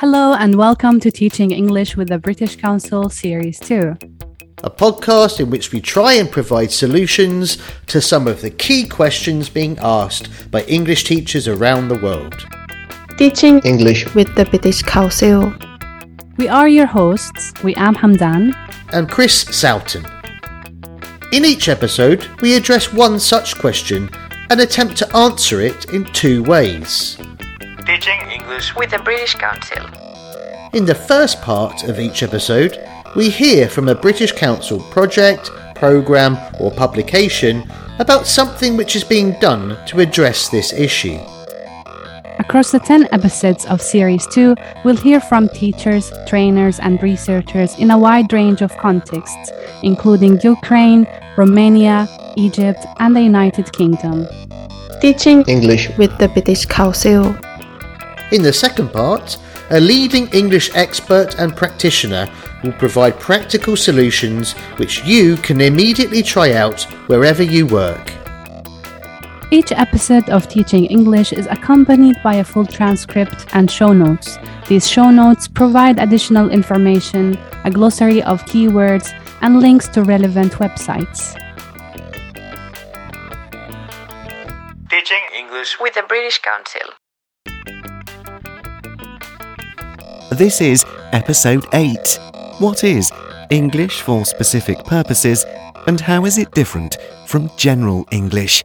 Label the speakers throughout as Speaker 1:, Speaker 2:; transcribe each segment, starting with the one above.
Speaker 1: Hello, and welcome to Teaching English with the British Council Series 2.
Speaker 2: A podcast in which we try and provide solutions to some of the key questions being asked by English teachers around the world.
Speaker 3: Teaching
Speaker 4: English
Speaker 3: with the British Council.
Speaker 1: We are your hosts. Wiam Hamdan.
Speaker 2: And Chris Sowton. In each episode, we address one such question and attempt to answer it in two ways.
Speaker 5: Teaching English
Speaker 3: With the British Council.
Speaker 2: In the first part of each episode, we hear from a British Council project, programme, or publication about something which is being done to address this issue.
Speaker 1: Across the 10 episodes of Series 2, we'll hear from teachers, trainers, and researchers in a wide range of contexts, including Ukraine, Romania, Egypt, and the United Kingdom.
Speaker 3: Teaching
Speaker 4: English
Speaker 3: with the British Council.
Speaker 2: In the second part, a leading English expert and practitioner will provide practical solutions which you can immediately try out wherever you work.
Speaker 1: Each episode of Teaching English is accompanied by a full transcript and show notes. These show notes provide additional information, a glossary of keywords, and links to relevant websites.
Speaker 5: Teaching English
Speaker 3: With the British Council.
Speaker 6: This is episode 8. What is English for specific purposes and how is it different from general English?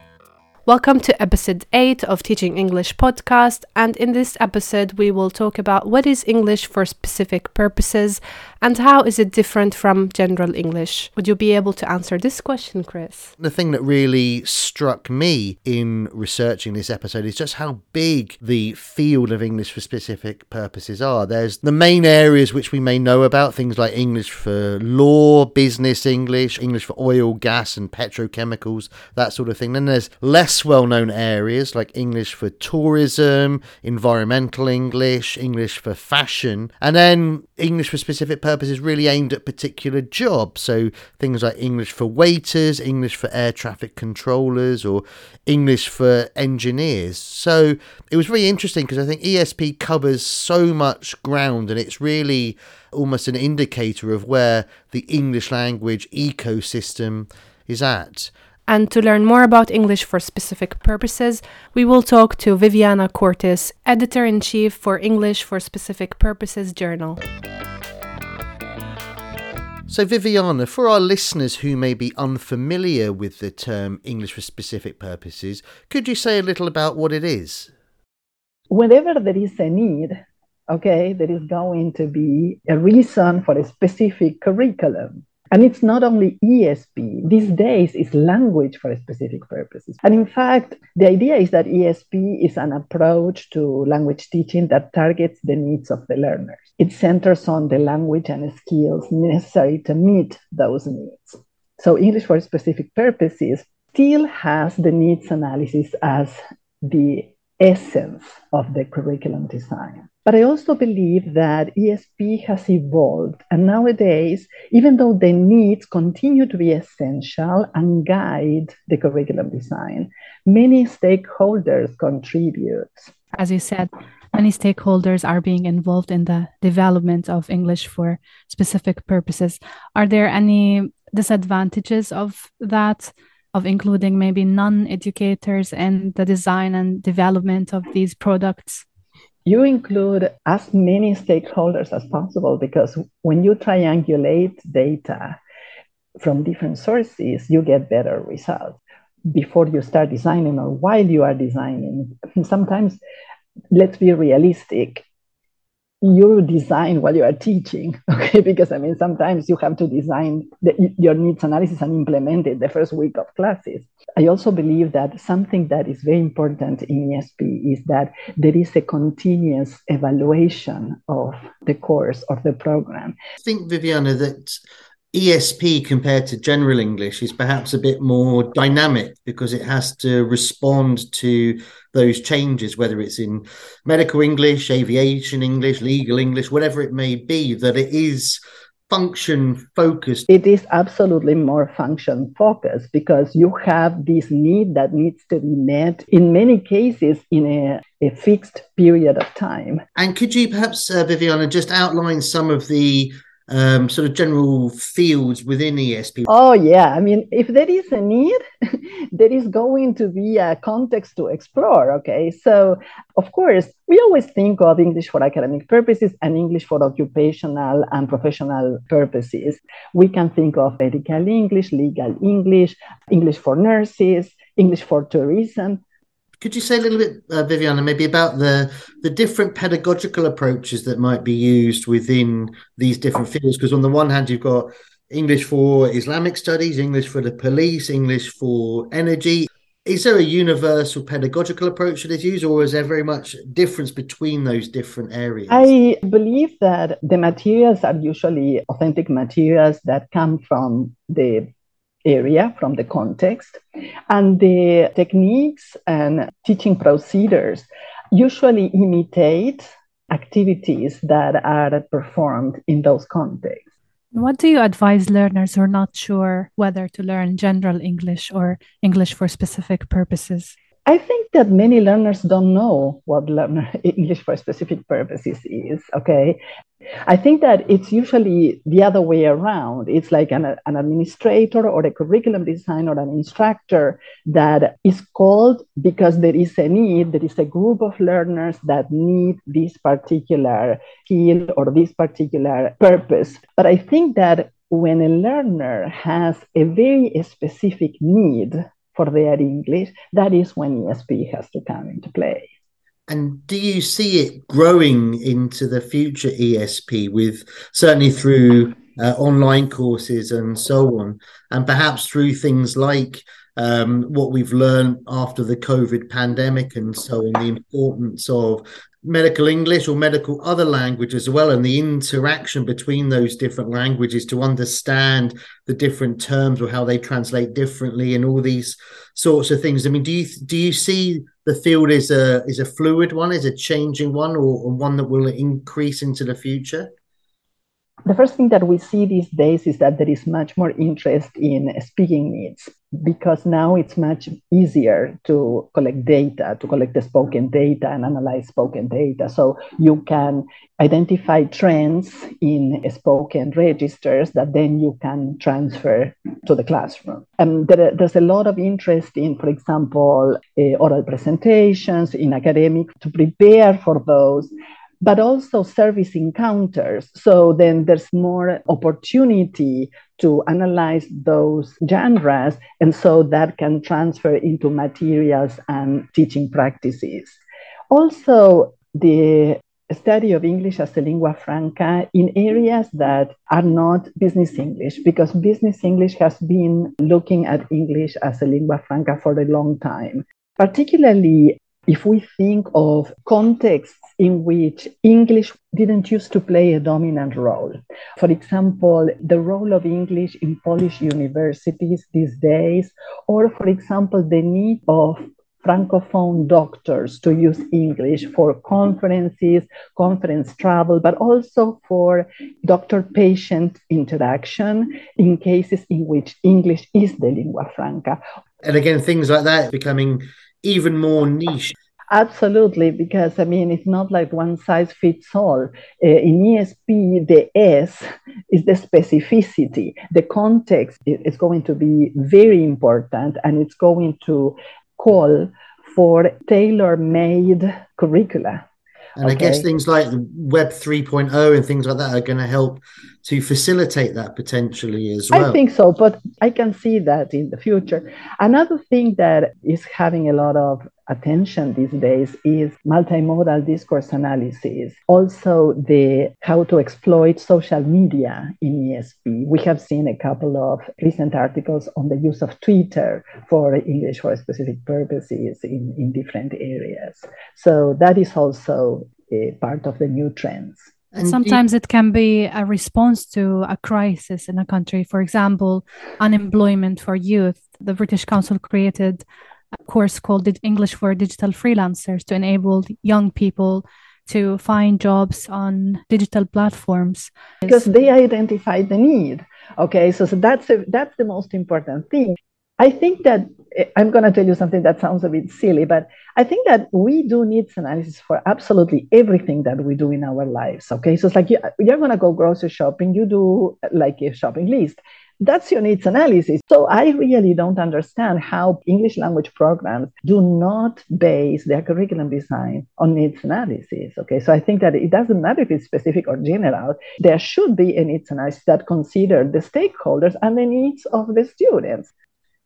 Speaker 7: Welcome to episode 8 of Teaching English podcast and in this episode we will talk about what is English for specific purposes and how is it different from general English. Would you be able to answer this question, Chris?
Speaker 2: The thing that really struck me in researching this episode is just how big the field of English for specific purposes are. There's the main areas which we may know about, things like English for law, business English, English for oil, gas, and petrochemicals, that sort of thing. Then there's less well known areas like English for tourism, environmental English, English for fashion, and then English for specific purposes really aimed at particular jobs. So things like English for waiters, English for air traffic controllers, or English for engineers. So it was really interesting because I think ESP covers so much ground and it's really almost an indicator of where the English language ecosystem is at.
Speaker 7: And to learn more about English for specific purposes, we will talk to Viviana Cortes, editor in chief for English for Specific Purposes journal.
Speaker 2: So, Viviana, for our listeners who may be unfamiliar with the term English for specific purposes, could you say a little about what it is?
Speaker 8: whenever there is a need, okay, there is going to be a reason for a specific curriculum. And it's not only ESP, these days it's language for specific purposes. And in fact, the idea is that ESP is an approach to language teaching that targets the needs of the learners. It centers on the language and skills necessary to meet those needs. So, English for specific purposes still has the needs analysis as the essence of the curriculum design. But I also believe that ESP has evolved, and nowadays, even though the needs continue to be essential and guide the curriculum design, many stakeholders contribute.
Speaker 1: As you said, many stakeholders are being involved in the development of English for specific purposes. Are there any disadvantages of that? Of including maybe non educators in the design and development of these products?
Speaker 8: You include as many stakeholders as possible because when you triangulate data from different sources, you get better results. Before you start designing or while you are designing, sometimes let's be realistic. You design while you are teaching, okay? Because I mean, sometimes you have to design the, your needs analysis and implement it the first week of classes. I also believe that something that is very important in ESP is that there is a continuous evaluation of the course or the program.
Speaker 2: I think, Viviana, that ESP compared to general English is perhaps a bit more dynamic because it has to respond to those changes, whether it's in medical English, aviation English, legal English, whatever it may be, that it is function focused.
Speaker 8: It is absolutely more function focused because you have this need that needs to be met in many cases in a, a fixed period of time.
Speaker 2: And could you perhaps, uh, Viviana, just outline some of the um, sort of general fields within ESP?
Speaker 8: Oh, yeah. I mean, if there is a need, there is going to be a context to explore. Okay. So, of course, we always think of English for academic purposes and English for occupational and professional purposes. We can think of medical English, legal English, English for nurses, English for tourism.
Speaker 2: Could you say a little bit, uh, Viviana, maybe about the the different pedagogical approaches that might be used within these different fields? Because on the one hand, you've got English for Islamic studies, English for the police, English for energy. Is there a universal pedagogical approach that is used, or is there very much difference between those different areas?
Speaker 8: I believe that the materials are usually authentic materials that come from the area, from the context, and the techniques and teaching procedures usually imitate activities that are performed in those contexts.
Speaker 1: What do you advise learners who are not sure whether to learn general English or English for specific purposes?
Speaker 8: I think that many learners don't know what learner English for specific purposes is. Okay. I think that it's usually the other way around. It's like an, an administrator or a curriculum designer or an instructor that is called because there is a need, there is a group of learners that need this particular skill or this particular purpose. But I think that when a learner has a very specific need for their English, that is when ESP has to come into play.
Speaker 2: And do you see it growing into the future ESP with certainly through uh, online courses and so on, and perhaps through things like um, what we've learned after the COVID pandemic and so on, the importance of medical English or medical other language as well, and the interaction between those different languages to understand the different terms or how they translate differently, and all these sorts of things. I mean, do you do you see the field is a is a fluid one, is a changing one, or, or one that will increase into the future?
Speaker 8: The first thing that we see these days is that there is much more interest in speaking needs because now it's much easier to collect data, to collect the spoken data and analyze spoken data. So you can identify trends in spoken registers that then you can transfer to the classroom. And there, there's a lot of interest in, for example, uh, oral presentations in academic to prepare for those but also service encounters. So then there's more opportunity to analyze those genres, and so that can transfer into materials and teaching practices. Also, the study of English as a lingua franca in areas that are not business English, because business English has been looking at English as a lingua franca for a long time. Particularly if we think of contexts in which English didn't used to play a dominant role. For example, the role of English in Polish universities these days, or for example, the need of francophone doctors to use English for conferences, conference travel, but also for doctor patient interaction in cases in which English is the lingua franca.
Speaker 2: And again, things like that becoming even more niche.
Speaker 8: Absolutely, because I mean, it's not like one size fits all. Uh, in ESP, the S is the specificity. The context is going to be very important and it's going to call for tailor made curricula.
Speaker 2: And okay. I guess things like Web 3.0 and things like that are going to help to facilitate that potentially as well.
Speaker 8: I think so, but I can see that in the future. Another thing that is having a lot of attention these days is multimodal discourse analysis. Also, the how to exploit social media in ESP. We have seen a couple of recent articles on the use of Twitter for English for specific purposes in, in different areas. So that is also a part of the new trends.
Speaker 1: And Sometimes it can be a response to a crisis in a country. For example, unemployment for youth. The British Council created a course called English for Digital Freelancers to enable young people to find jobs on digital platforms?
Speaker 8: because they identify the need. Okay, so, so that's a, that's the most important thing. I think that eh, I'm going to tell you something that sounds a bit silly, but I think that we do needs analysis for absolutely everything that we do in our lives. Okay, so it's like you, you're going to go grocery shopping, you do like a shopping list. That's your needs analysis. So I really don't understand how English language programs do not base their curriculum design on needs analysis. Okay, so I think that it doesn't matter if it's specific or general. There should be a needs analysis that consider the stakeholders and the needs of the students.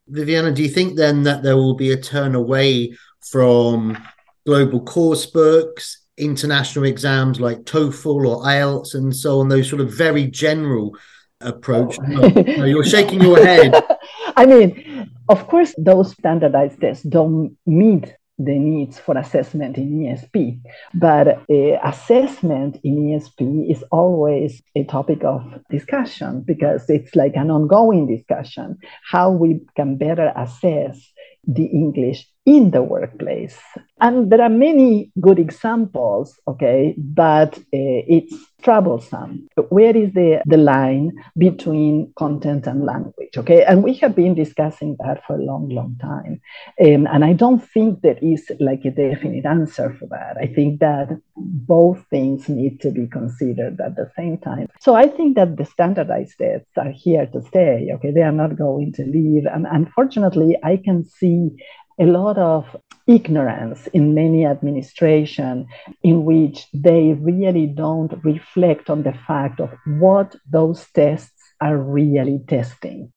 Speaker 2: Viviana, do you think then that there will be a turn away from global course books, international exams like TOEFL or IELTS and so on, those sort of very general approach? No, no, you're shaking your head.
Speaker 8: I mean, of course, those standardized tests don't meet the needs for assessment in ESP, but uh, assessment in ESP is always a topic of discussion because it's like an ongoing discussion how we can better assess the English in the workplace. And there are many good examples, okay, but uh, it's troublesome. Where is the, the line between content and language, okay? And we have been discussing that for a long, long time. Um, and I don't think there is like a definite answer for that. I think that both things need to be considered at the same time. So I think that the standardized tests are here to stay, okay? They are not going to leave. And unfortunately, I can see a lot of ignorance in many administration in which they really don't reflect on the fact of what those tests are really testing.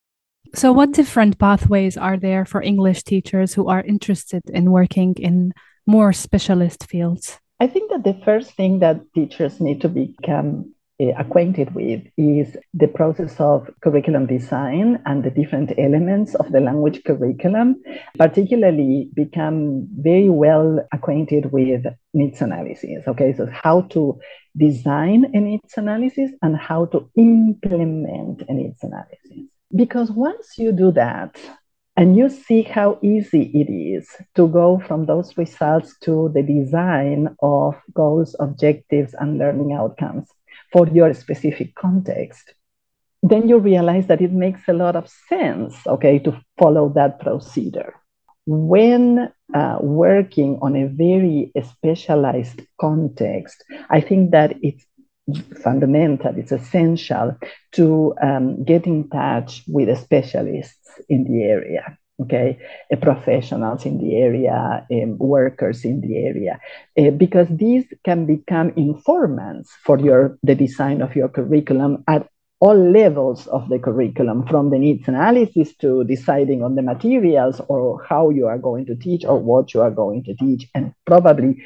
Speaker 1: So, what different pathways are there for English teachers who are interested in working in more specialist fields?
Speaker 8: I think that the first thing that teachers need to become Uh, acquainted with is the process of curriculum design and the different elements of the language curriculum, particularly become very well acquainted with needs analysis. Okay, so how to design a needs analysis and how to implement a needs analysis. Because once you do that, and you see how easy it is to go from those results to the design of goals, objectives, and learning outcomes for your specific context, then you realize that it makes a lot of sense, okay, to follow that procedure. When uh, working on a very specialized context, I think that it's fundamental, it's essential to um, get in touch with the specialists in the area okay, uh, professionals in the area, um, workers in the area, uh, because these can become informants for your the design of your curriculum at all levels of the curriculum, from the needs analysis to deciding on the materials or how you are going to teach or what you are going to teach, and probably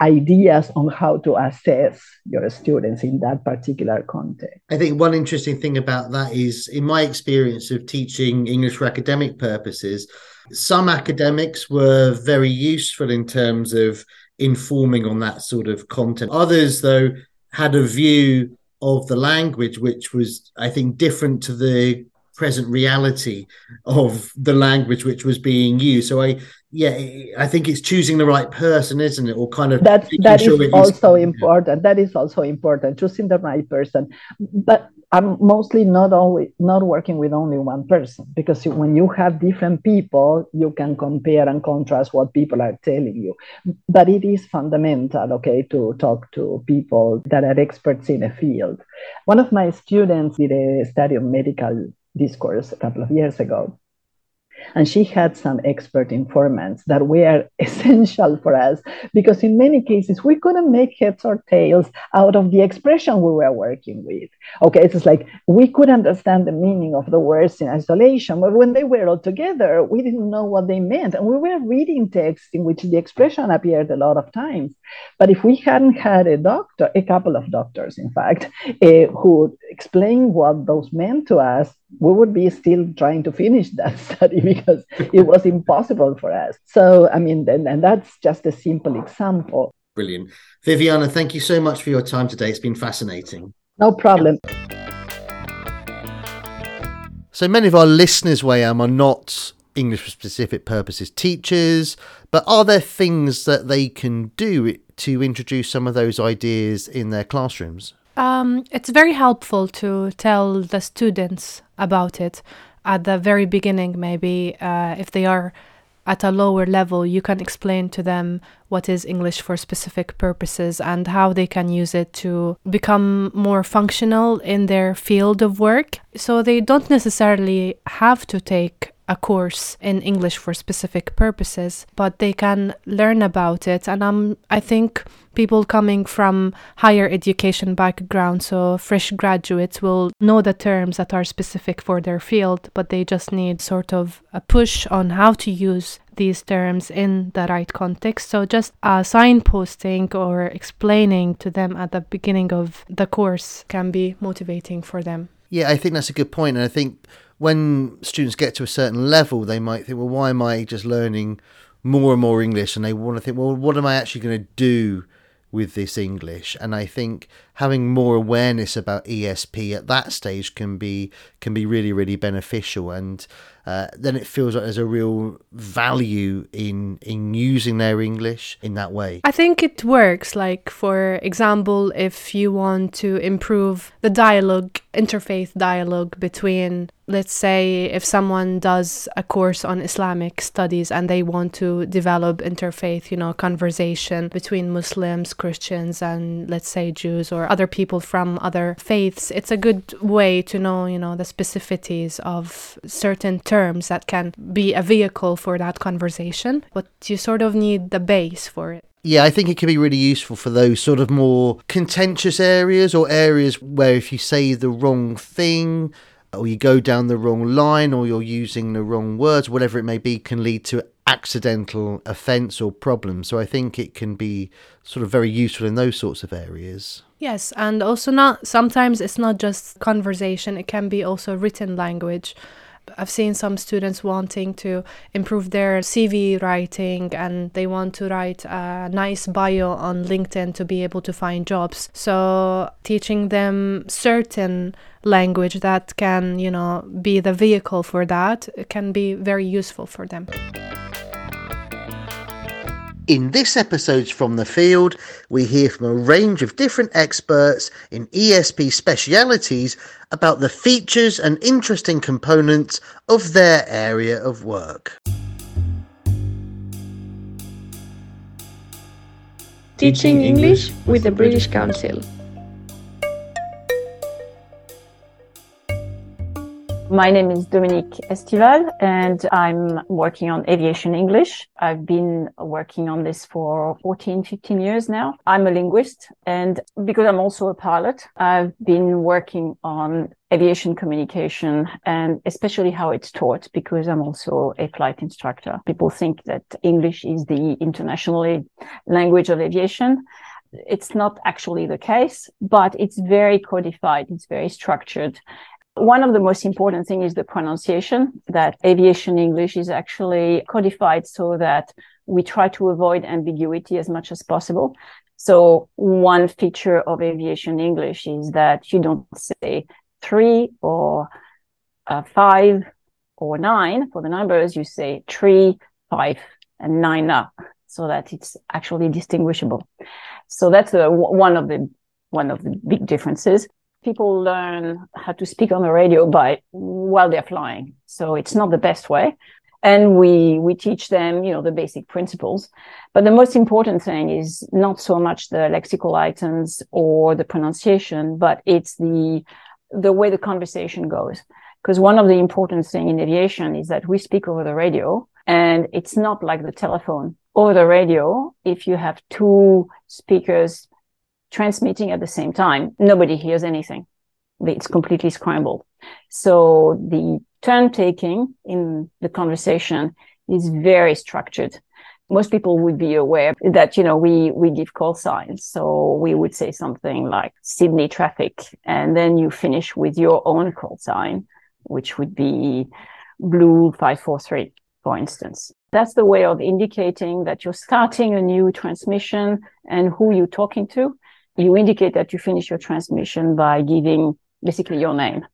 Speaker 8: ideas on how to assess your students in that particular context.
Speaker 2: I think one interesting thing about that is, in my experience of teaching English for academic purposes, some academics were very useful in terms of informing on that sort of content. Others, though, had a view of the language which was, I think, different to the present reality of the language which was being used. So I yeah, I think it's choosing the right person, isn't it? Or kind of
Speaker 8: that that sure is also important. That is also important, choosing the right person. But I'm mostly not always not working with only one person because when you have different people, you can compare and contrast what people are telling you. But it is fundamental, okay, to talk to people that are experts in a field. One of my students did a study of medical discourse a couple of years ago and she had some expert informants that were essential for us because, in many cases, we couldn't make heads or tails out of the expression we were working with. Okay, it's like we could understand the meaning of the words in isolation, but when they were all together, we didn't know what they meant. And we were reading texts in which the expression appeared a lot of times. But if we hadn't had a doctor, a couple of doctors, in fact, uh, who explained what those meant to us, we would be still trying to finish that study because it was impossible for us. So, I mean, and, and that's just a simple example.
Speaker 2: Brilliant. Viviana, thank you so much for your time today. It's been fascinating.
Speaker 8: No problem.
Speaker 2: So many of our listeners, Wiam, are not English for specific purposes teachers, but are there things that they can do to introduce some of those ideas in their classrooms?
Speaker 7: Um, it's very helpful to tell the students about it at the very beginning, maybe uh, if they are at a lower level, you can explain to them what is English for specific purposes and how they can use it to become more functional in their field of work. So they don't necessarily have to take a course in English for specific purposes, but they can learn about it. And I'm, I think people coming from higher education background, so fresh graduates, will know the terms that are specific for their field, but they just need sort of a push on how to use these terms in the right context. So just uh, signposting or explaining to them at the beginning of the course can be motivating for them.
Speaker 2: Yeah, I think that's a good point, and I think when students get to a certain level, they might think, well, why am I just learning more and more English? And they want to think, well, what am I actually going to do with this English? And I think having more awareness about ESP at that stage can be can be really really beneficial and uh, then it feels like there's a real value in in using their English in that way.
Speaker 7: I think it works. Like for example, if you want to improve the dialogue, interfaith dialogue between, let's say, if someone does a course on Islamic studies and they want to develop interfaith, you know, conversation between Muslims, Christians, and let's say Jews or other people from other faiths, it's a good way to know, you know, the specificities of certain terms that can be a vehicle for that conversation. But you sort of need the base for it.
Speaker 2: Yeah, I think it can be really useful for those sort of more contentious areas or areas where if you say the wrong thing or you go down the wrong line or you're using the wrong words, whatever it may be, can lead to accidental offence or problem. So I think it can be sort of very useful in those sorts of areas.
Speaker 7: Yes, and also not sometimes it's not just conversation, it can be also written language. I've seen some students wanting to improve their CV writing and they want to write a nice bio on LinkedIn to be able to find jobs. So, teaching them certain language that can, you know, be the vehicle for that can be very useful for them.
Speaker 2: In this episode's From the Field, we hear from a range of different experts in ESP specialities about the features and interesting components of their area of work.
Speaker 3: Teaching English with the British Council.
Speaker 4: My name is Dominique Estival and I'm working on aviation English. I've been working on this for 14, 15 years now. I'm a linguist and because I'm also a pilot, I've been working on aviation communication and especially how it's taught because I'm also a flight instructor. People think that English is the international language of aviation it's not actually the case, but it's very codified. It's very structured. One of the most important thing is the pronunciation that aviation English is actually codified so that we try to avoid ambiguity as much as possible. So one feature of aviation English is that you don't say three or uh, five or nine for the numbers. You say three, five, and niner so that it's actually distinguishable. So that's the, one of the one of the big differences people learn how to speak on the radio by while they're flying. So it's not the best way. And we, we teach them, you know, the basic principles. But the most important thing is not so much the lexical items or the pronunciation, but it's the, the way the conversation goes. Because one of the important thing in aviation is that we speak over the radio and it's not like the telephone over the radio. If you have two speakers transmitting at the same time, nobody hears anything. It's completely scrambled. So the turn taking in the conversation is very structured. Most people would be aware that, you know, we, we give call signs. So we would say something like Sydney traffic, and then you finish with your own call sign, which would be blue 543, for instance. That's the way of indicating that you're starting a new transmission and who you're talking to you indicate that you finish your transmission by giving basically your name.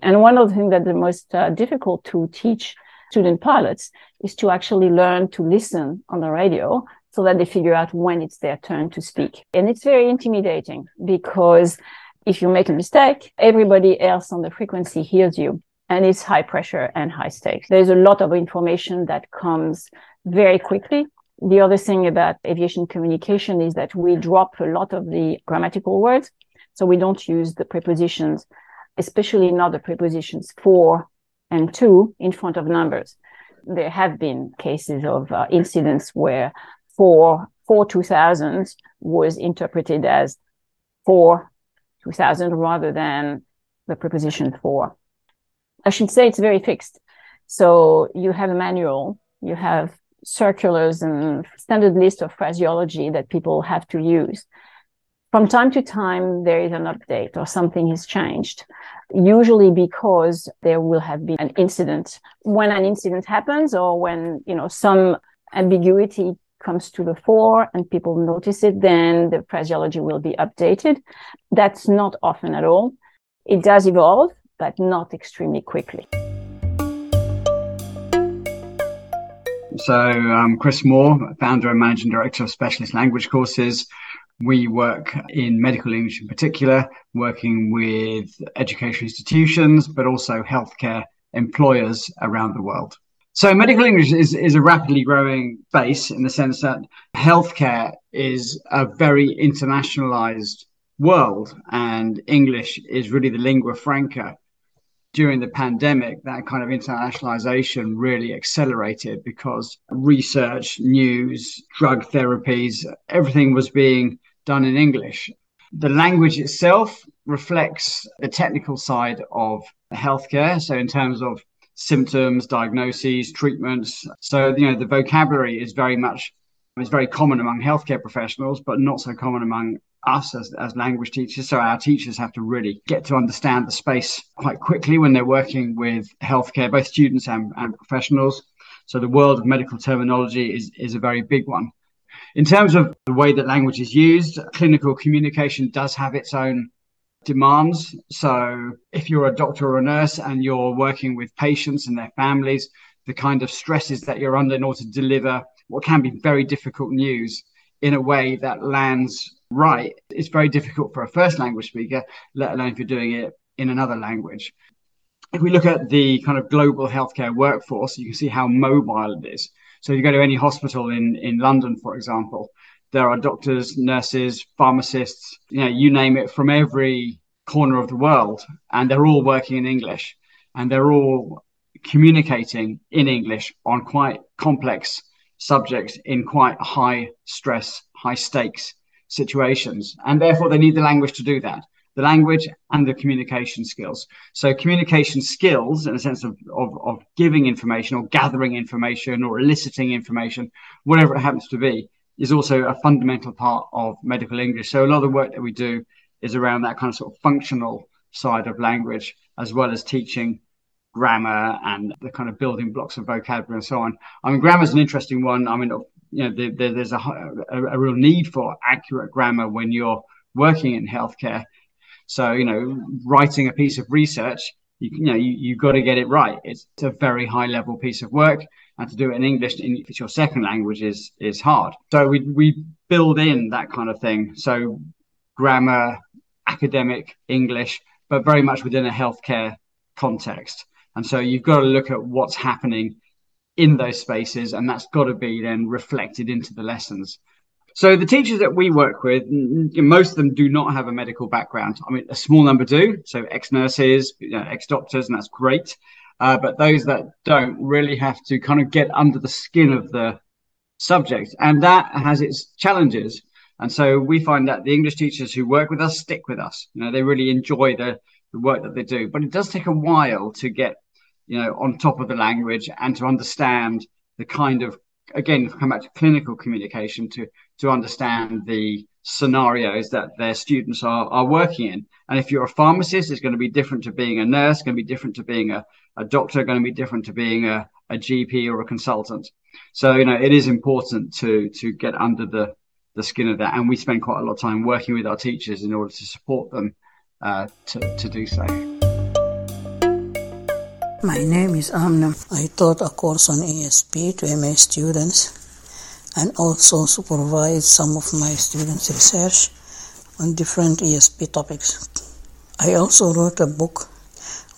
Speaker 4: And one of the things that the most uh, difficult to teach student pilots is to actually learn to listen on the radio so that they figure out when it's their turn to speak. And it's very intimidating because if you make a mistake, everybody else on the frequency hears you and it's high pressure and high stakes. There's a lot of information that comes very quickly. The other thing about aviation communication is that we drop a lot of the grammatical words. So we don't use the prepositions, especially not the prepositions for and to in front of numbers. There have been cases of uh, incidents where for, for 2000 was interpreted as for 2000 rather than the preposition for. I should say it's very fixed. So you have a manual, you have circulars and standard list of phraseology that people have to use. From time to time, there is an update or something has changed, usually because there will have been an incident. When an incident happens or when, you know, some ambiguity comes to the fore and people notice it, then the phraseology will be updated. That's not often at all. It does evolve, but not extremely quickly.
Speaker 9: So, I'm Chris Moore, founder and managing director of Specialist Language Courses. We work in medical English in particular, working with education institutions, but also healthcare employers around the world. So medical English is, is a rapidly growing space in the sense that healthcare is a very internationalized world and English is really the lingua franca. During the pandemic, that kind of internationalization really accelerated because research, news, drug therapies, everything was being done in English. The language itself reflects the technical side of healthcare. So, in terms of symptoms, diagnoses, treatments. So, you know, the vocabulary is very much is very common among healthcare professionals, but not so common among us as, as language teachers. So our teachers have to really get to understand the space quite quickly when they're working with healthcare, both students and, and professionals. So the world of medical terminology is, is a very big one. In terms of the way that language is used, clinical communication does have its own demands. So if you're a doctor or a nurse and you're working with patients and their families, the kind of stresses that you're under in order to deliver what can be very difficult news in a way that lands right it's very difficult for a first language speaker, let alone if you're doing it in another language. If we look at the kind of global healthcare workforce, you can see how mobile it is. So if you go to any hospital in, in London, for example, there are doctors, nurses, pharmacists, you know, you name it from every corner of the world, and they're all working in English and they're all communicating in English on quite complex subjects in quite high stress, high stakes situations. And therefore, they need the language to do that the language and the communication skills. So, communication skills, in a sense of, of, of giving information or gathering information or eliciting information, whatever it happens to be, is also a fundamental part of medical English. So a lot of the work that we do is around that kind of sort of functional side of language, as well as teaching grammar and the kind of building blocks of vocabulary and so on. I mean, grammar is an interesting one. I mean, you know, the, the, there's a, a, a real need for accurate grammar when you're working in healthcare. So, you know, writing a piece of research, you, you know, you, you've got to get it right. It's a very high level piece of work and to do it in English, if it's your second language, is is hard. So we we build in that kind of thing. So grammar, academic English, but very much within a healthcare context. And so you've got to look at what's happening in those spaces, and that's got to be then reflected into the lessons. So the teachers that we work with, most of them do not have a medical background. I mean, a small number do. So ex-nurses, you know, ex-doctors, and that's great. Uh, but those that don't really have to kind of get under the skin of the subject. And that has its challenges. And so we find that the English teachers who work with us stick with us. You know, they really enjoy the, the work that they do. But it does take a while to get, you know, on top of the language and to understand the kind of, again, come back to clinical communication to, to understand the scenarios that their students are, are working in. And if you're a pharmacist, it's going to be different to being a nurse, going to be different to being a, a doctor, going to be different to being a, a GP or a consultant. So, you know, it is important to, to get under the, the skin of that. And we spend quite a lot of time working with our teachers in order to support them uh, to, to do so.
Speaker 10: My name is Amna. I taught a course on ESP to MA students and also supervised some of my students' research on different ESP topics. I also wrote a book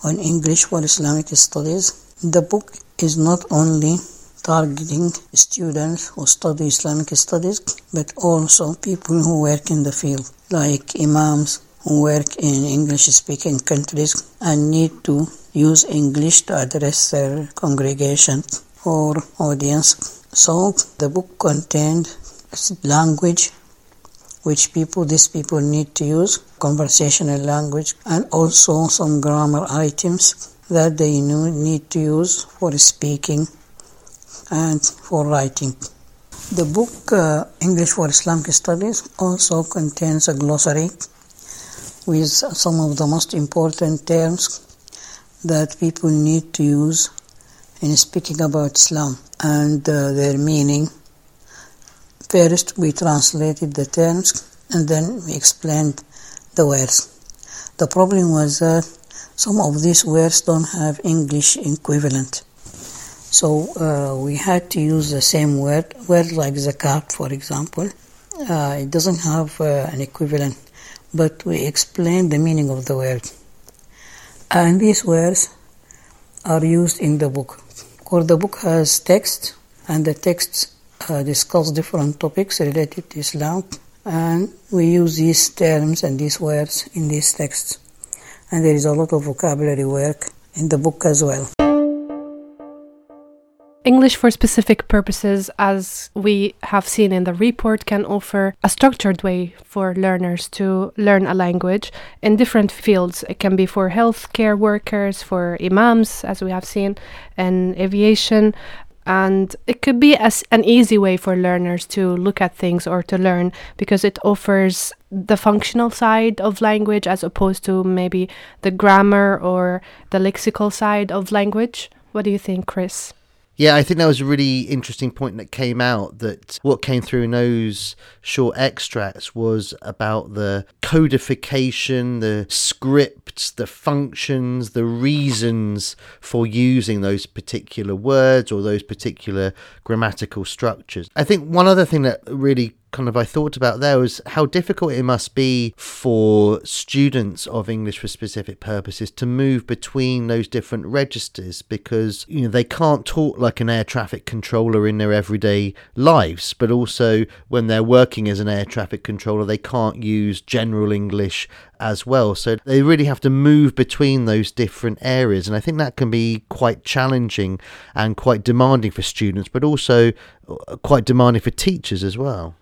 Speaker 10: on English for Islamic Studies. The book is not only targeting students who study Islamic studies, but also people who work in the field, like imams who work in English speaking countries and need to use English to address their congregation or audience. So the book contained language which people these people need to use conversational language and also some grammar items that they need to use for speaking and for writing. The book uh, English for Islamic Studies also contains a glossary with some of the most important terms that people need to use in speaking about Islam and uh, their meaning. First, we translated the terms and then we explained the words. The problem was that some of these words don't have English equivalent. So uh, we had to use the same word, word like zakat, for example. Uh, it doesn't have uh, an equivalent, but we explained the meaning of the word. And these words are used in the book. Or the book has text, and the texts uh, discuss different topics related to Islam, and we use these terms and these words in these texts. And there is a lot of vocabulary work in the book as well.
Speaker 7: English for specific purposes, as we have seen in the report, can offer a structured way for learners to learn a language in different fields. It can be for healthcare workers, for imams, as we have seen, and aviation. And it could be as an easy way for learners to look at things or to learn because it offers the functional side of language as opposed to maybe the grammar or the lexical side of language. What do you think, Chris?
Speaker 2: Yeah, I think that was a really interesting point that came out that what came through in those short extracts was about the codification, the scripts, the functions, the reasons for using those particular words or those particular grammatical structures. I think one other thing that really kind of I thought about there was how difficult it must be for students of English for specific purposes to move between those different registers because you know they can't talk like an air traffic controller in their everyday lives but also when they're working as an air traffic controller they can't use general English as well. So they really have to move between those different areas and I think that can be quite challenging and quite demanding for students but also uh, quite demanding for teachers as well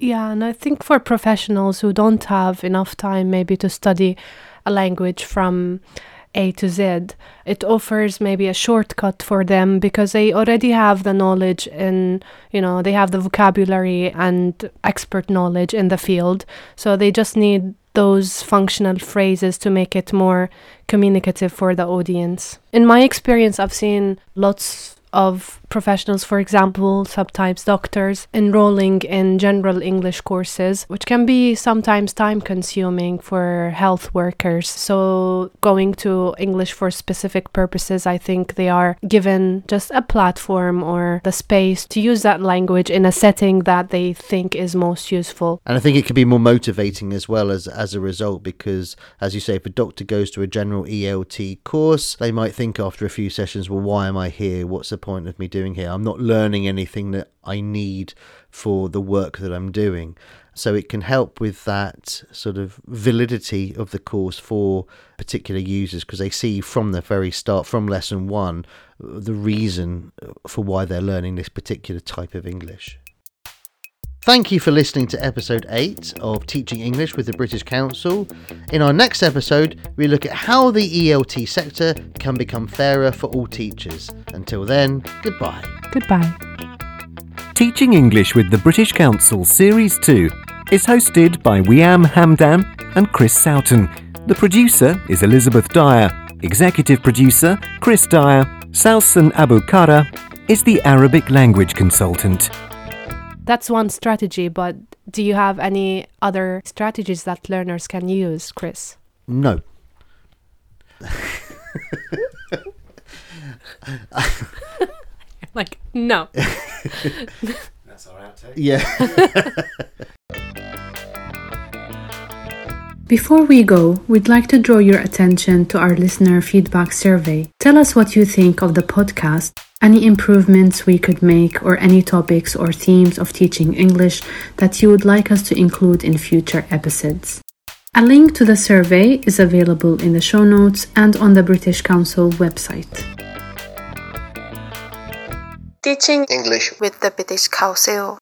Speaker 7: yeah, and I think for professionals who don't have enough time maybe to study a language from A to Z, it offers maybe a shortcut for them because they already have the knowledge and, you know, they have the vocabulary and expert knowledge in the field. So they just need those functional phrases to make it more communicative for the audience. In my experience, I've seen lots of professionals, for example, sometimes doctors, enrolling in general English courses, which can be sometimes time consuming for health workers. So, going to English for specific purposes, I think they are given just a platform or the space to use that language in a setting that they think is most useful.
Speaker 2: And I think it can be more motivating as well as, as a result because, as you say, if a doctor goes to a general ELT course, they might think after a few sessions, well, why am I here? What's the point of me doing? Doing here. I'm not learning anything that I need for the work that I'm doing. So it can help with that sort of validity of the course for particular users because they see from the very start, from lesson one, the reason for why they're learning this particular type of English. Thank you for listening to episode 8 of Teaching English with the British Council. In our next episode, we look at how the ELT sector can become fairer for all teachers. Until then, goodbye.
Speaker 7: Goodbye.
Speaker 6: Teaching English with the British Council Series 2 is hosted by Wiam Hamdan and Chris Sowton. The producer is Elizabeth Dyer. Executive producer Chris Dyer. Salsan Abu Kara is the Arabic language consultant.
Speaker 7: That's one strategy, but do you have any other strategies that learners can use, Chris?
Speaker 2: No.
Speaker 7: like, no.
Speaker 2: That's our outtake. Yeah.
Speaker 11: Before we go, we'd like to draw your attention to our listener feedback survey. Tell us what you think of the podcast, any improvements we could make, or any topics or themes of teaching English that you would like us to include in future episodes. A link to the survey is available in the show notes and on the British Council website.
Speaker 3: Teaching English with the British Council.